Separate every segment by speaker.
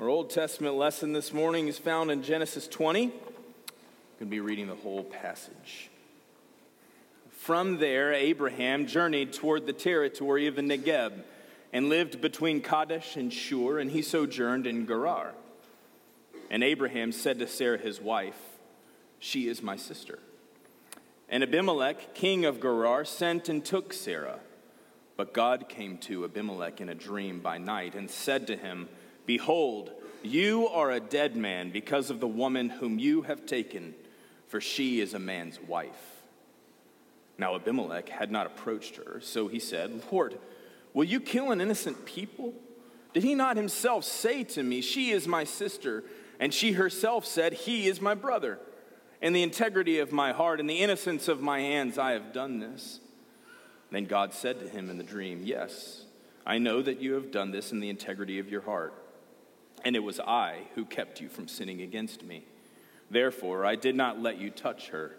Speaker 1: Our Old Testament lesson this morning is found in Genesis 20. I'm going to be reading the whole passage. From there, Abraham journeyed toward the territory of the Negeb and lived between Kadesh and Shur, and he sojourned in Gerar. And Abraham said to Sarah his wife, She is my sister. And Abimelech, king of Gerar, sent and took Sarah. But God came to Abimelech in a dream by night and said to him, Behold, you are a dead man because of the woman whom you have taken, for she is a man's wife. Now Abimelech had not approached her, so he said, Lord, will you kill an innocent people? Did he not himself say to me, She is my sister? And she herself said, He is my brother. In the integrity of my heart and the innocence of my hands, I have done this. Then God said to him in the dream, Yes, I know that you have done this in the integrity of your heart and it was I who kept you from sinning against me. Therefore, I did not let you touch her.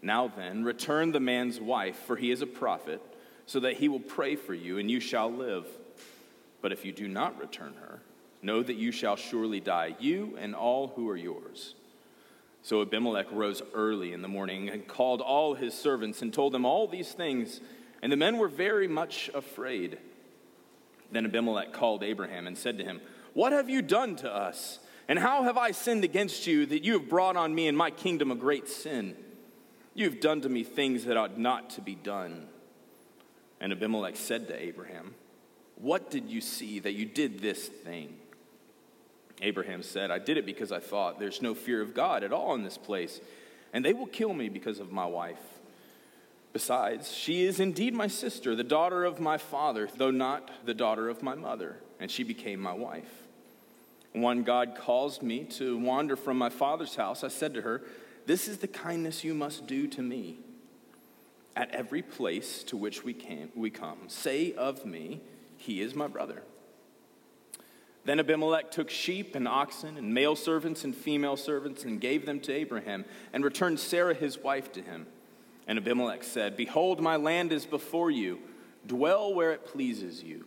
Speaker 1: Now then, return the man's wife, for he is a prophet, so that he will pray for you, and you shall live. But if you do not return her, know that you shall surely die, you and all who are yours. So Abimelech rose early in the morning and called all his servants and told them all these things, and the men were very much afraid. Then Abimelech called Abraham and said to him, what have you done to us? And how have I sinned against you that you have brought on me and my kingdom a great sin? You have done to me things that ought not to be done. And Abimelech said to Abraham, What did you see that you did this thing? Abraham said, I did it because I thought there's no fear of God at all in this place, and they will kill me because of my wife. Besides, she is indeed my sister, the daughter of my father, though not the daughter of my mother, and she became my wife. When God caused me to wander from my father's house, I said to her, This is the kindness you must do to me. At every place to which we, can, we come, say of me, He is my brother. Then Abimelech took sheep and oxen and male servants and female servants and gave them to Abraham and returned Sarah his wife to him. And Abimelech said, Behold, my land is before you. Dwell where it pleases you.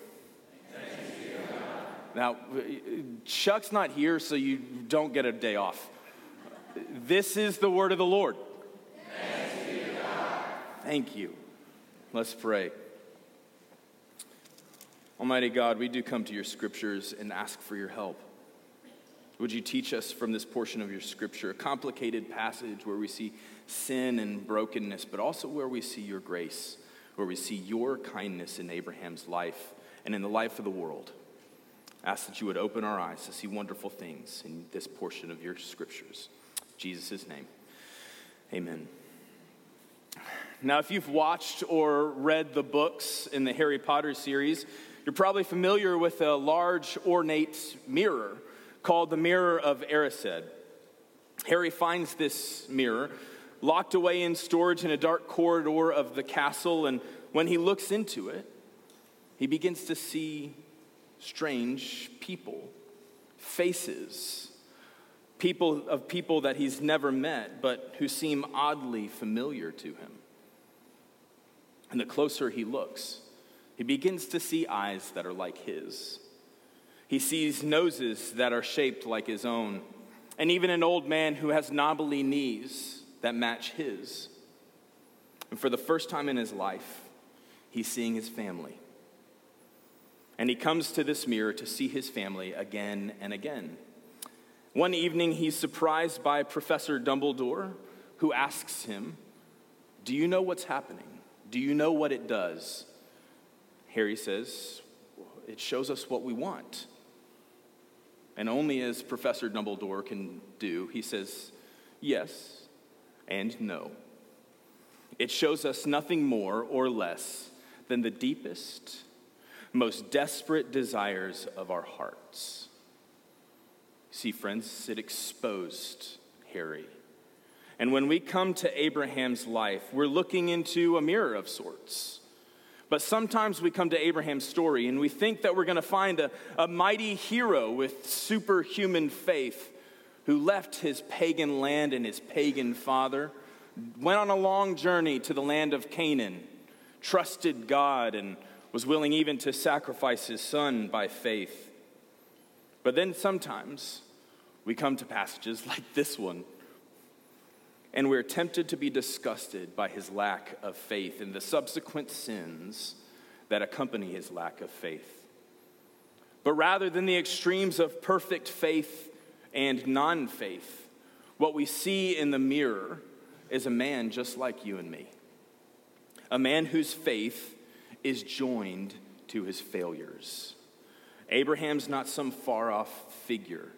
Speaker 1: Now, Chuck's not here, so you don't get a day off. This is the word of the Lord. Thank you. Let's pray. Almighty God, we do come to your scriptures and ask for your help. Would you teach us from this portion of your scripture, a complicated passage where we see sin and brokenness, but also where we see your grace, where we see your kindness in Abraham's life and in the life of the world? Ask that you would open our eyes to see wonderful things in this portion of your scriptures. In Jesus' name, amen. Now, if you've watched or read the books in the Harry Potter series, you're probably familiar with a large ornate mirror called the Mirror of Erised. Harry finds this mirror locked away in storage in a dark corridor of the castle, and when he looks into it, he begins to see strange people, faces, people of people that he's never met, but who seem oddly familiar to him. And the closer he looks, he begins to see eyes that are like his. He sees noses that are shaped like his own, and even an old man who has knobbly knees that match his. And for the first time in his life, he's seeing his family. And he comes to this mirror to see his family again and again. One evening, he's surprised by Professor Dumbledore, who asks him, Do you know what's happening? Do you know what it does? Harry says, It shows us what we want. And only as Professor Dumbledore can do, he says, Yes and no. It shows us nothing more or less than the deepest most desperate desires of our hearts. See, friends, it exposed Harry. And when we come to Abraham's life, we're looking into a mirror of sorts. But sometimes we come to Abraham's story and we think that we're going to find a, a mighty hero with superhuman faith who left his pagan land and his pagan father, went on a long journey to the land of Canaan, trusted God, and was willing even to sacrifice his son by faith. But then sometimes we come to passages like this one, and we're tempted to be disgusted by his lack of faith and the subsequent sins that accompany his lack of faith. But rather than the extremes of perfect faith and non faith, what we see in the mirror is a man just like you and me. A man whose faith is joined to his failures. Abraham's not some far off figure.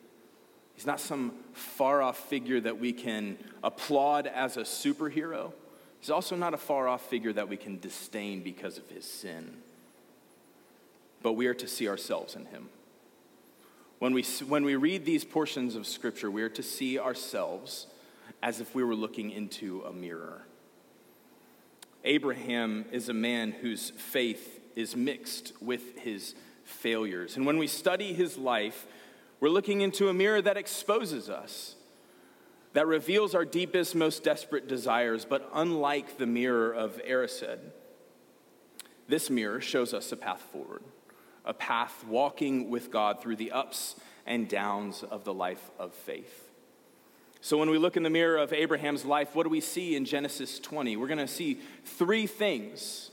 Speaker 1: He's not some far off figure that we can applaud as a superhero. He's also not a far off figure that we can disdain because of his sin. But we are to see ourselves in him. When we, when we read these portions of Scripture, we are to see ourselves as if we were looking into a mirror. Abraham is a man whose faith is mixed with his failures. And when we study his life, we're looking into a mirror that exposes us, that reveals our deepest, most desperate desires. But unlike the mirror of Erised, this mirror shows us a path forward, a path walking with God through the ups and downs of the life of faith. So, when we look in the mirror of Abraham's life, what do we see in Genesis 20? We're going to see three things.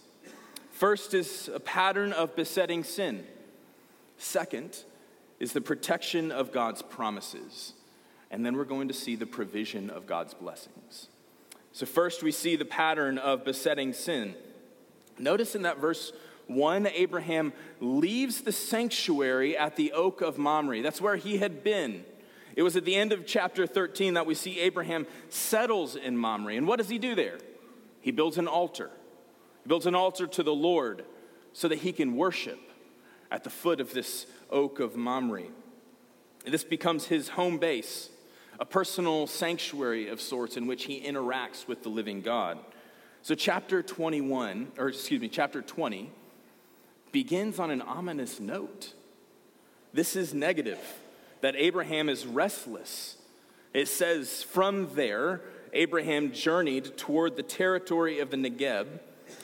Speaker 1: First is a pattern of besetting sin. Second is the protection of God's promises. And then we're going to see the provision of God's blessings. So, first, we see the pattern of besetting sin. Notice in that verse 1, Abraham leaves the sanctuary at the oak of Mamre. That's where he had been. It was at the end of chapter 13 that we see Abraham settles in Mamre. And what does he do there? He builds an altar. He builds an altar to the Lord so that he can worship at the foot of this oak of Mamre. This becomes his home base, a personal sanctuary of sorts in which he interacts with the living God. So, chapter 21, or excuse me, chapter 20, begins on an ominous note. This is negative, that Abraham is restless. It says, From there, Abraham journeyed toward the territory of the Negeb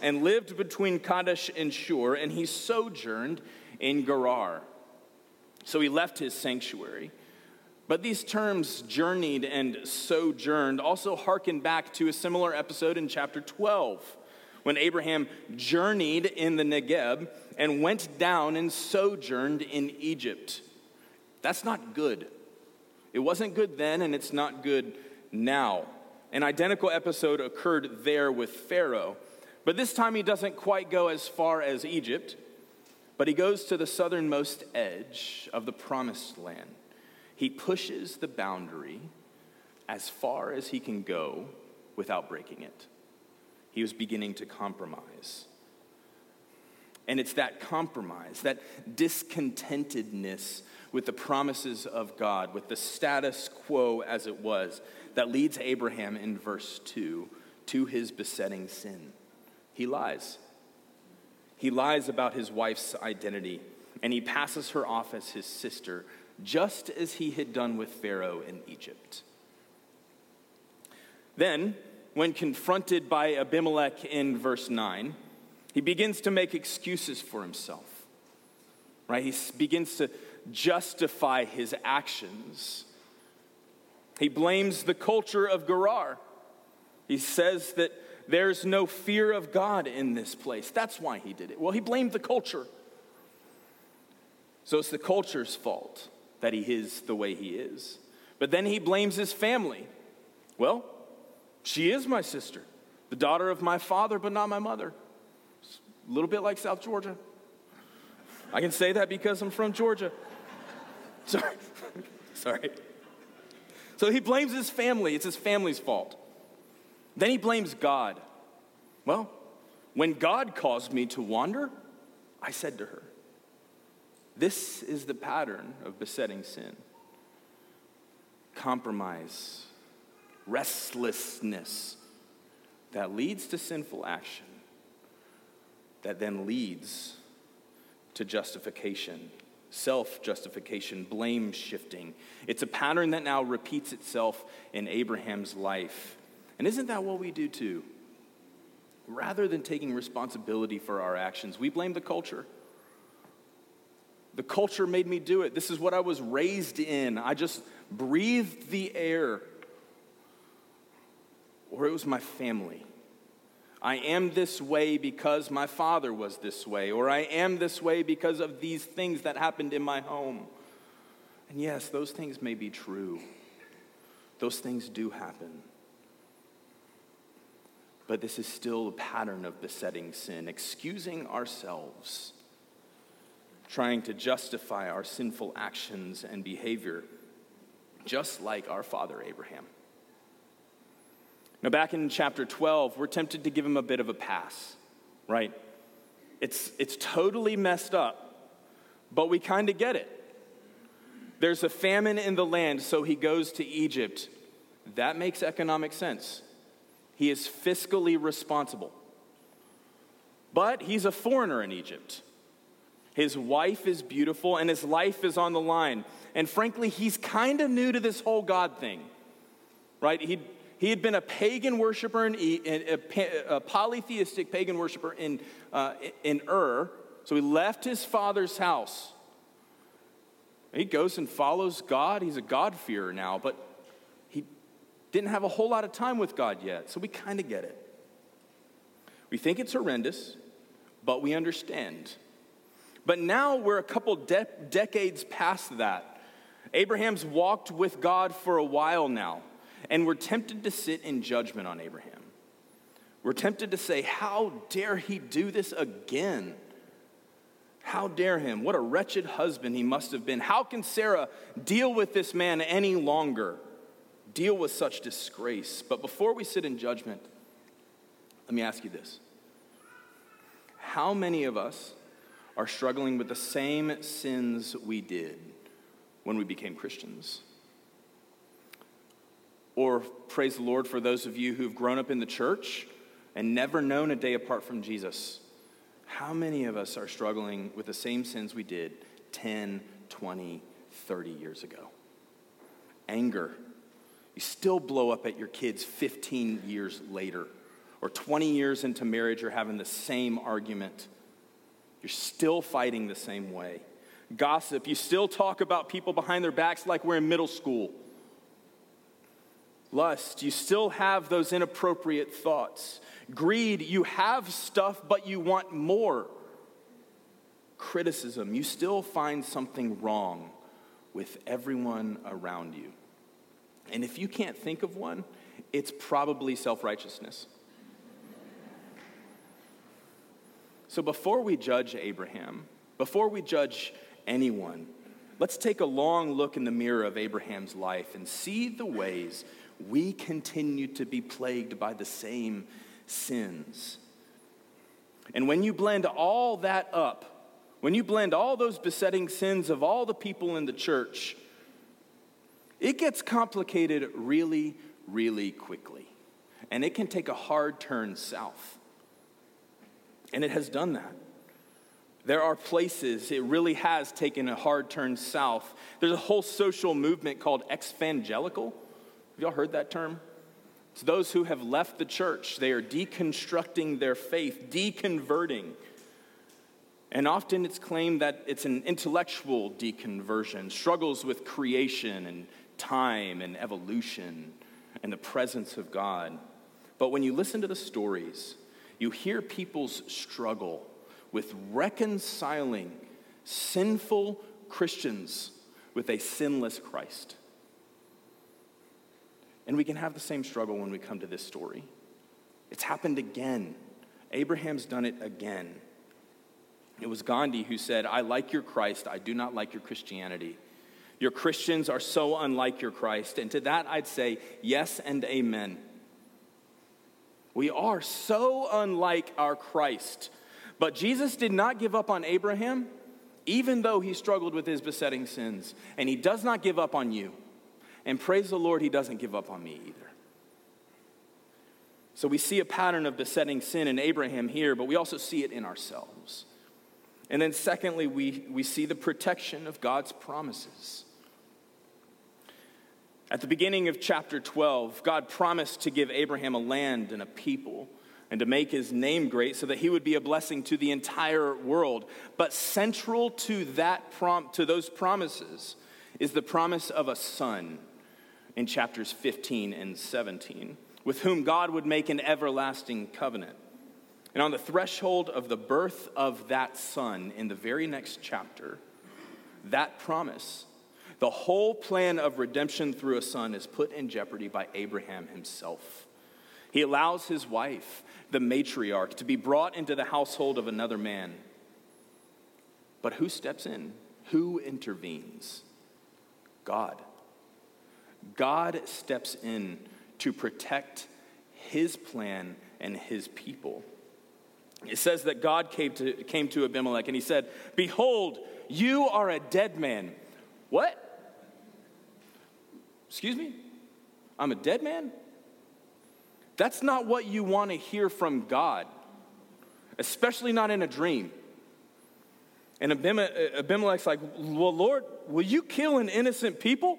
Speaker 1: and lived between Kadesh and Shur, and he sojourned in Gerar. So he left his sanctuary. But these terms, journeyed and sojourned, also harken back to a similar episode in chapter 12, when Abraham journeyed in the Negeb and went down and sojourned in Egypt. That's not good. It wasn't good then, and it's not good now. An identical episode occurred there with Pharaoh, but this time he doesn't quite go as far as Egypt. But he goes to the southernmost edge of the promised land. He pushes the boundary as far as he can go without breaking it. He was beginning to compromise. And it's that compromise, that discontentedness with the promises of God, with the status quo as it was, that leads Abraham in verse 2 to his besetting sin. He lies. He lies about his wife's identity, and he passes her off as his sister, just as he had done with Pharaoh in Egypt. Then, when confronted by Abimelech in verse 9, he begins to make excuses for himself. Right? He begins to justify his actions. He blames the culture of Gerar. He says that there's no fear of God in this place. That's why he did it. Well, he blamed the culture. So it's the culture's fault that he is the way he is. But then he blames his family. Well, she is my sister, the daughter of my father, but not my mother. a little bit like South Georgia. I can say that because I'm from Georgia. Sorry. Sorry. So he blames his family. It's his family's fault. Then he blames God. Well, when God caused me to wander, I said to her, This is the pattern of besetting sin. compromise, restlessness that leads to sinful action, that then leads to justification, self justification, blame shifting. It's a pattern that now repeats itself in Abraham's life. And isn't that what we do too? Rather than taking responsibility for our actions, we blame the culture. The culture made me do it. This is what I was raised in. I just breathed the air. Or it was my family. I am this way because my father was this way, or I am this way because of these things that happened in my home. And yes, those things may be true, those things do happen. But this is still a pattern of besetting sin, excusing ourselves, trying to justify our sinful actions and behavior, just like our father Abraham. Now, back in chapter 12, we're tempted to give him a bit of a pass, right? It's, it's totally messed up, but we kind of get it. There's a famine in the land, so he goes to Egypt. That makes economic sense. He is fiscally responsible. But he's a foreigner in Egypt. His wife is beautiful and his life is on the line. And frankly, he's kind of new to this whole God thing, right? He, he had been a pagan worshiper, in, a, a polytheistic pagan worshiper in, uh, in Ur. So he left his father's house. He goes and follows God. He's a God-fearer now, but he didn't have a whole lot of time with God yet. So we kind of get it. We think it's horrendous, but we understand. But now we're a couple de- decades past that. Abraham's walked with God for a while now. And we're tempted to sit in judgment on Abraham. We're tempted to say, How dare he do this again? How dare him? What a wretched husband he must have been. How can Sarah deal with this man any longer? Deal with such disgrace. But before we sit in judgment, let me ask you this How many of us are struggling with the same sins we did when we became Christians? Or praise the Lord for those of you who've grown up in the church and never known a day apart from Jesus. How many of us are struggling with the same sins we did 10, 20, 30 years ago? Anger. You still blow up at your kids 15 years later, or 20 years into marriage, you're having the same argument. You're still fighting the same way. Gossip. You still talk about people behind their backs like we're in middle school lust, you still have those inappropriate thoughts. Greed, you have stuff, but you want more. Criticism, you still find something wrong with everyone around you. And if you can't think of one, it's probably self righteousness. So before we judge Abraham, before we judge anyone, let's take a long look in the mirror of Abraham's life and see the ways we continue to be plagued by the same sins. And when you blend all that up, when you blend all those besetting sins of all the people in the church, it gets complicated really, really quickly. And it can take a hard turn south. And it has done that. There are places it really has taken a hard turn south. There's a whole social movement called exvangelical have y'all heard that term? It's those who have left the church. They are deconstructing their faith, deconverting. And often it's claimed that it's an intellectual deconversion, struggles with creation and time and evolution and the presence of God. But when you listen to the stories, you hear people's struggle with reconciling sinful Christians with a sinless Christ. And we can have the same struggle when we come to this story. It's happened again. Abraham's done it again. It was Gandhi who said, I like your Christ, I do not like your Christianity. Your Christians are so unlike your Christ. And to that I'd say, yes and amen. We are so unlike our Christ. But Jesus did not give up on Abraham, even though he struggled with his besetting sins. And he does not give up on you. And praise the Lord, he doesn't give up on me either. So we see a pattern of besetting sin in Abraham here, but we also see it in ourselves. And then, secondly, we, we see the protection of God's promises. At the beginning of chapter 12, God promised to give Abraham a land and a people and to make his name great so that he would be a blessing to the entire world. But central to that prom- to those promises is the promise of a son in chapters 15 and 17, with whom God would make an everlasting covenant. And on the threshold of the birth of that son in the very next chapter, that promise, the whole plan of redemption through a son, is put in jeopardy by Abraham himself. He allows his wife, the matriarch, to be brought into the household of another man. But who steps in? Who intervenes? God. God steps in to protect his plan and his people. It says that God came to, came to Abimelech and he said, Behold, you are a dead man. What? Excuse me? I'm a dead man? That's not what you want to hear from God, especially not in a dream. And Abimelech's like, Well, Lord, will you kill an innocent people?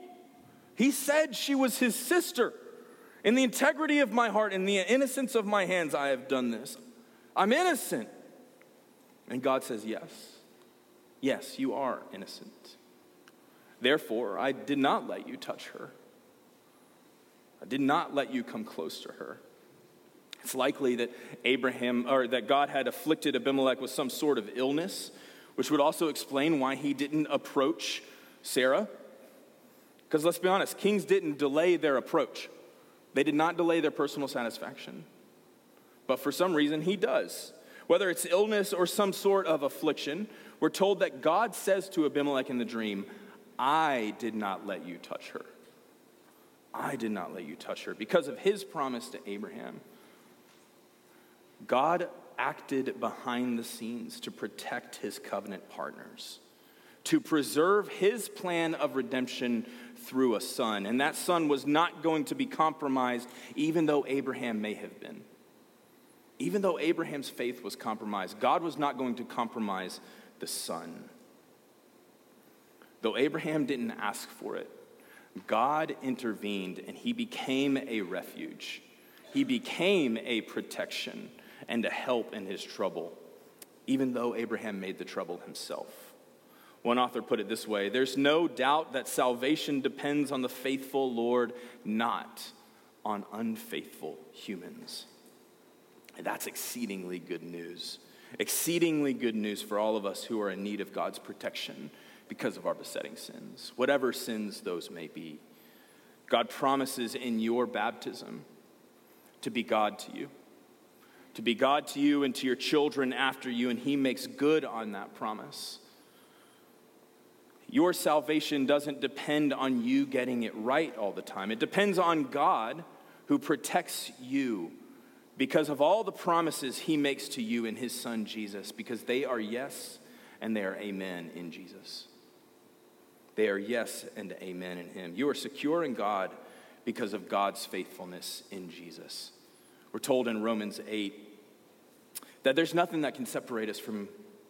Speaker 1: He said she was his sister. In the integrity of my heart, in the innocence of my hands, I have done this. I'm innocent. And God says, Yes. Yes, you are innocent. Therefore, I did not let you touch her. I did not let you come close to her. It's likely that Abraham or that God had afflicted Abimelech with some sort of illness, which would also explain why he didn't approach Sarah. Because let's be honest, kings didn't delay their approach. They did not delay their personal satisfaction but for some reason he does. Whether it's illness or some sort of affliction, we're told that God says to Abimelech in the dream, I did not let you touch her. I did not let you touch her because of his promise to Abraham. God acted behind the scenes to protect his covenant partners, to preserve his plan of redemption through a son. And that son was not going to be compromised, even though Abraham may have been. Even though Abraham's faith was compromised, God was not going to compromise the son. Though Abraham didn't ask for it, God intervened and he became a refuge. He became a protection and a help in his trouble, even though Abraham made the trouble himself. One author put it this way There's no doubt that salvation depends on the faithful Lord, not on unfaithful humans. And that's exceedingly good news. Exceedingly good news for all of us who are in need of God's protection because of our besetting sins, whatever sins those may be. God promises in your baptism to be God to you, to be God to you and to your children after you, and He makes good on that promise. Your salvation doesn't depend on you getting it right all the time. It depends on God who protects you because of all the promises he makes to you in his son Jesus, because they are yes and they are amen in Jesus. They are yes and amen in him. You are secure in God because of God's faithfulness in Jesus. We're told in Romans 8 that there's nothing that can separate us from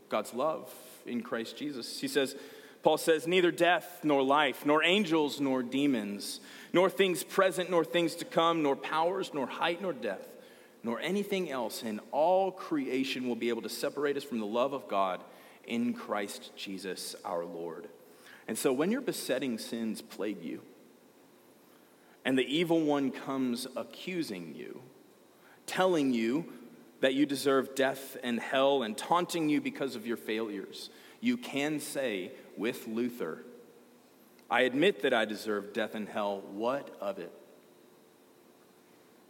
Speaker 1: God's love in Christ Jesus. He says, Paul says, neither death nor life, nor angels nor demons, nor things present nor things to come, nor powers, nor height nor depth nor anything else in all creation will be able to separate us from the love of God in Christ Jesus our Lord. And so when your besetting sins plague you, and the evil one comes accusing you, telling you that you deserve death and hell, and taunting you because of your failures, you can say with Luther, I admit that I deserve death and hell. What of it?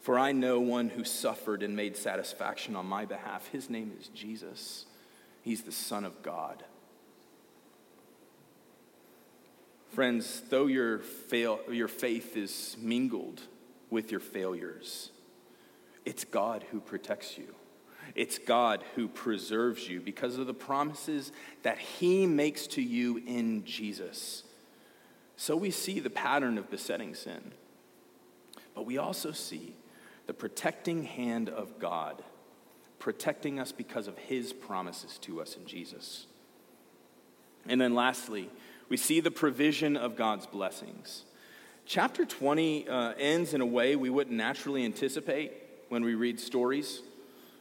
Speaker 1: For I know one who suffered and made satisfaction on my behalf. His name is Jesus. He's the Son of God. Friends, though your, fail, your faith is mingled with your failures, it's God who protects you. It's God who preserves you because of the promises that He makes to you in Jesus. So we see the pattern of besetting sin. But we also see the protecting hand of God, protecting us because of his promises to us in Jesus. And then lastly, we see the provision of God's blessings. Chapter 20 uh, ends in a way we wouldn't naturally anticipate when we read stories,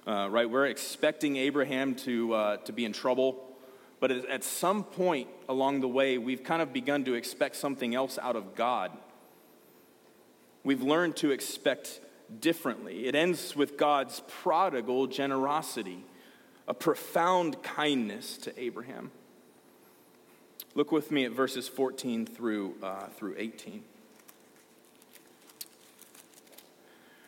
Speaker 1: uh, right? We're expecting Abraham to, uh, to be in trouble, but at some point along the way, we've kind of begun to expect something else out of God. We've learned to expect differently. It ends with God's prodigal generosity, a profound kindness to Abraham. Look with me at verses 14 through, uh, through 18.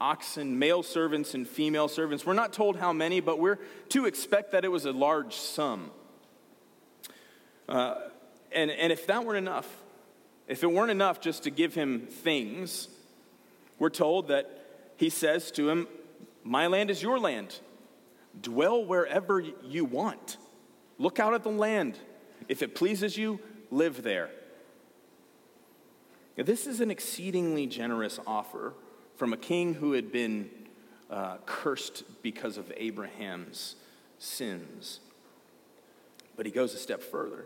Speaker 1: oxen, male servants, and female servants. We're not told how many, but we're to expect that it was a large sum. Uh, and, and if that weren't enough, if it weren't enough just to give him things, we're told that he says to him, My land is your land. Dwell wherever you want. Look out at the land. If it pleases you, live there. Now, this is an exceedingly generous offer from a king who had been uh, cursed because of Abraham's sins. But he goes a step further.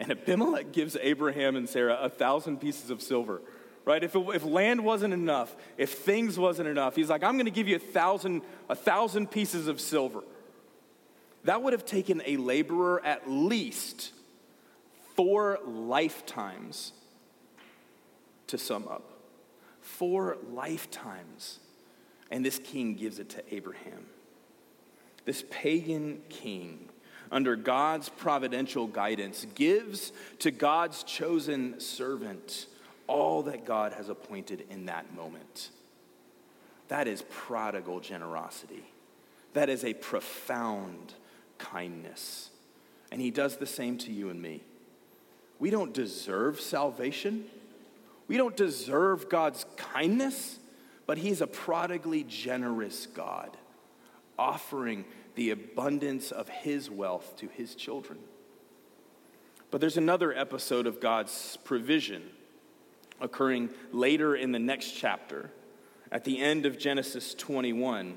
Speaker 1: And Abimelech gives Abraham and Sarah a thousand pieces of silver. Right? If, it, if land wasn't enough, if things wasn't enough, he's like, I'm going to give you a thousand, a thousand pieces of silver. That would have taken a laborer at least four lifetimes to sum up. Four lifetimes. And this king gives it to Abraham. This pagan king under God's providential guidance, gives to God's chosen servant all that God has appointed in that moment. That is prodigal generosity. That is a profound kindness. And he does the same to you and me. We don't deserve salvation. We don't deserve God's kindness, but he's a prodigally generous God, offering the abundance of his wealth to his children. But there's another episode of God's provision occurring later in the next chapter, at the end of Genesis 21.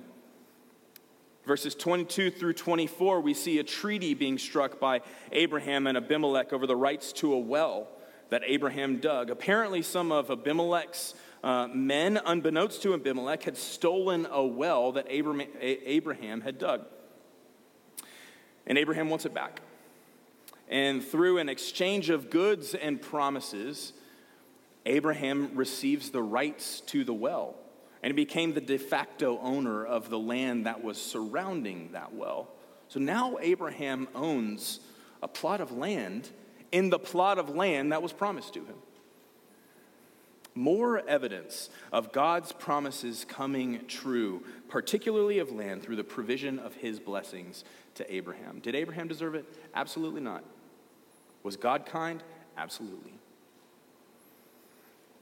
Speaker 1: Verses 22 through 24, we see a treaty being struck by Abraham and Abimelech over the rights to a well that Abraham dug. Apparently, some of Abimelech's uh, men, unbeknownst to Abimelech, had stolen a well that Abraham, Abraham had dug. And Abraham wants it back. And through an exchange of goods and promises, Abraham receives the rights to the well. And he became the de facto owner of the land that was surrounding that well. So now Abraham owns a plot of land in the plot of land that was promised to him. More evidence of God's promises coming true, particularly of land, through the provision of his blessings to Abraham. Did Abraham deserve it? Absolutely not. Was God kind? Absolutely.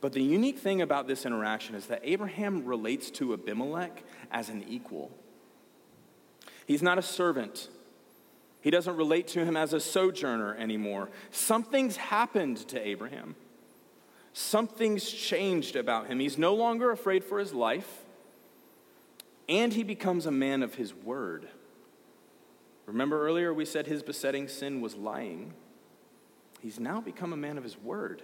Speaker 1: But the unique thing about this interaction is that Abraham relates to Abimelech as an equal. He's not a servant. He doesn't relate to him as a sojourner anymore. Something's happened to Abraham. Something's changed about him. He's no longer afraid for his life, and he becomes a man of his word. Remember earlier we said his besetting sin was lying. He's now become a man of his word.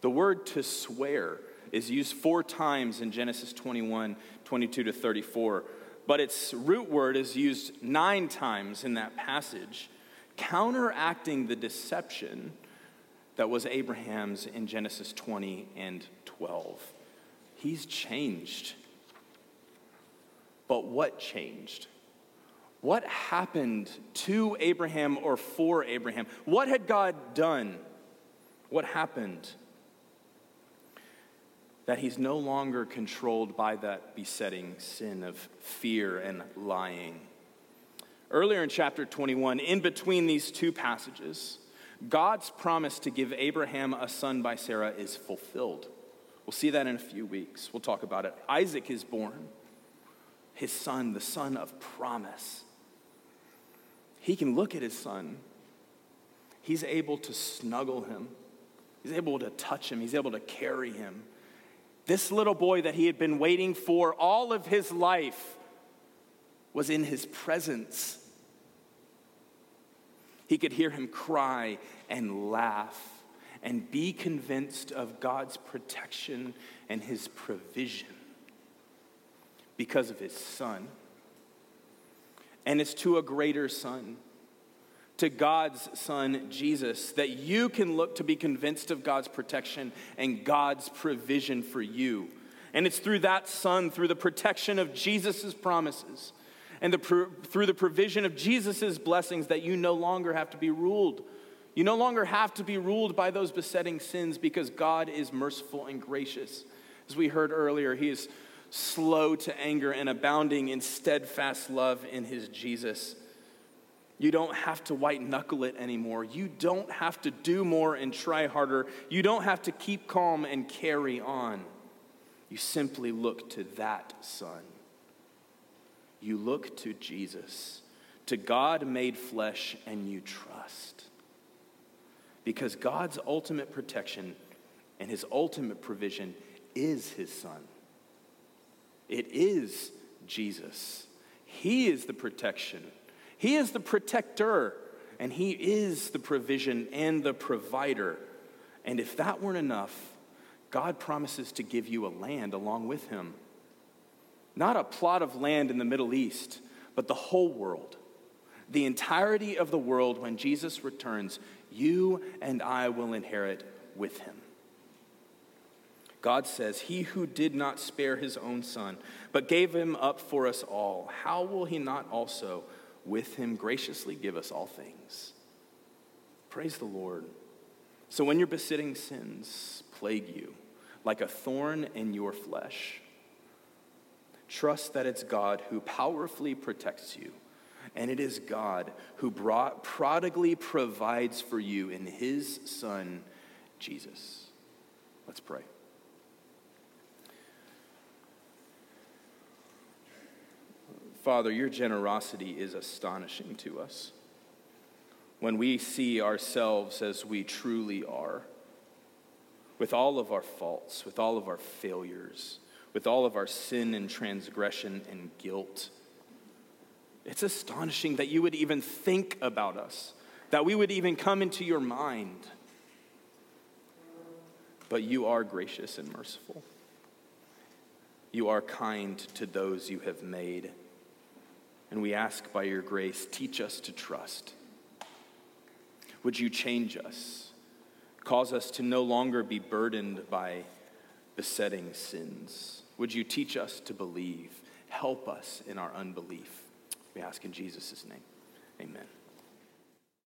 Speaker 1: The word to swear is used four times in Genesis 21, 22 to 34, but its root word is used nine times in that passage, counteracting the deception that was Abraham's in Genesis 20 and 12. He's changed. But what changed? What happened to Abraham or for Abraham? What had God done? What happened? That he's no longer controlled by that besetting sin of fear and lying. Earlier in chapter 21, in between these two passages, God's promise to give Abraham a son by Sarah is fulfilled. We'll see that in a few weeks. We'll talk about it. Isaac is born, his son, the son of promise. He can look at his son, he's able to snuggle him, he's able to touch him, he's able to carry him. This little boy that he had been waiting for all of his life was in his presence. He could hear him cry and laugh and be convinced of God's protection and his provision because of his son. And it's to a greater son, to God's son, Jesus, that you can look to be convinced of God's protection and God's provision for you. And it's through that son, through the protection of Jesus' promises, and the, through the provision of Jesus' blessings, that you no longer have to be ruled you no longer have to be ruled by those besetting sins because God is merciful and gracious. As we heard earlier, He is slow to anger and abounding in steadfast love in His Jesus. You don't have to white knuckle it anymore. You don't have to do more and try harder. You don't have to keep calm and carry on. You simply look to that Son. You look to Jesus, to God made flesh, and you trust. Because God's ultimate protection and his ultimate provision is his son. It is Jesus. He is the protection, he is the protector, and he is the provision and the provider. And if that weren't enough, God promises to give you a land along with him. Not a plot of land in the Middle East, but the whole world. The entirety of the world when Jesus returns you and I will inherit with him. God says, He who did not spare his own son, but gave him up for us all, how will he not also with him graciously give us all things? Praise the Lord. So when your besetting sins plague you like a thorn in your flesh, trust that it's God who powerfully protects you and it is God who brought, prodigally provides for you in his Son, Jesus. Let's pray. Father, your generosity is astonishing to us. When we see ourselves as we truly are, with all of our faults, with all of our failures, with all of our sin and transgression and guilt it's astonishing that you would even think about us, that we would even come into your mind. But you are gracious and merciful. You are kind to those you have made. And we ask by your grace, teach us to trust. Would you change us? Cause us to no longer be burdened by besetting sins. Would you teach us to believe? Help us in our unbelief. We ask in Jesus' name. Amen.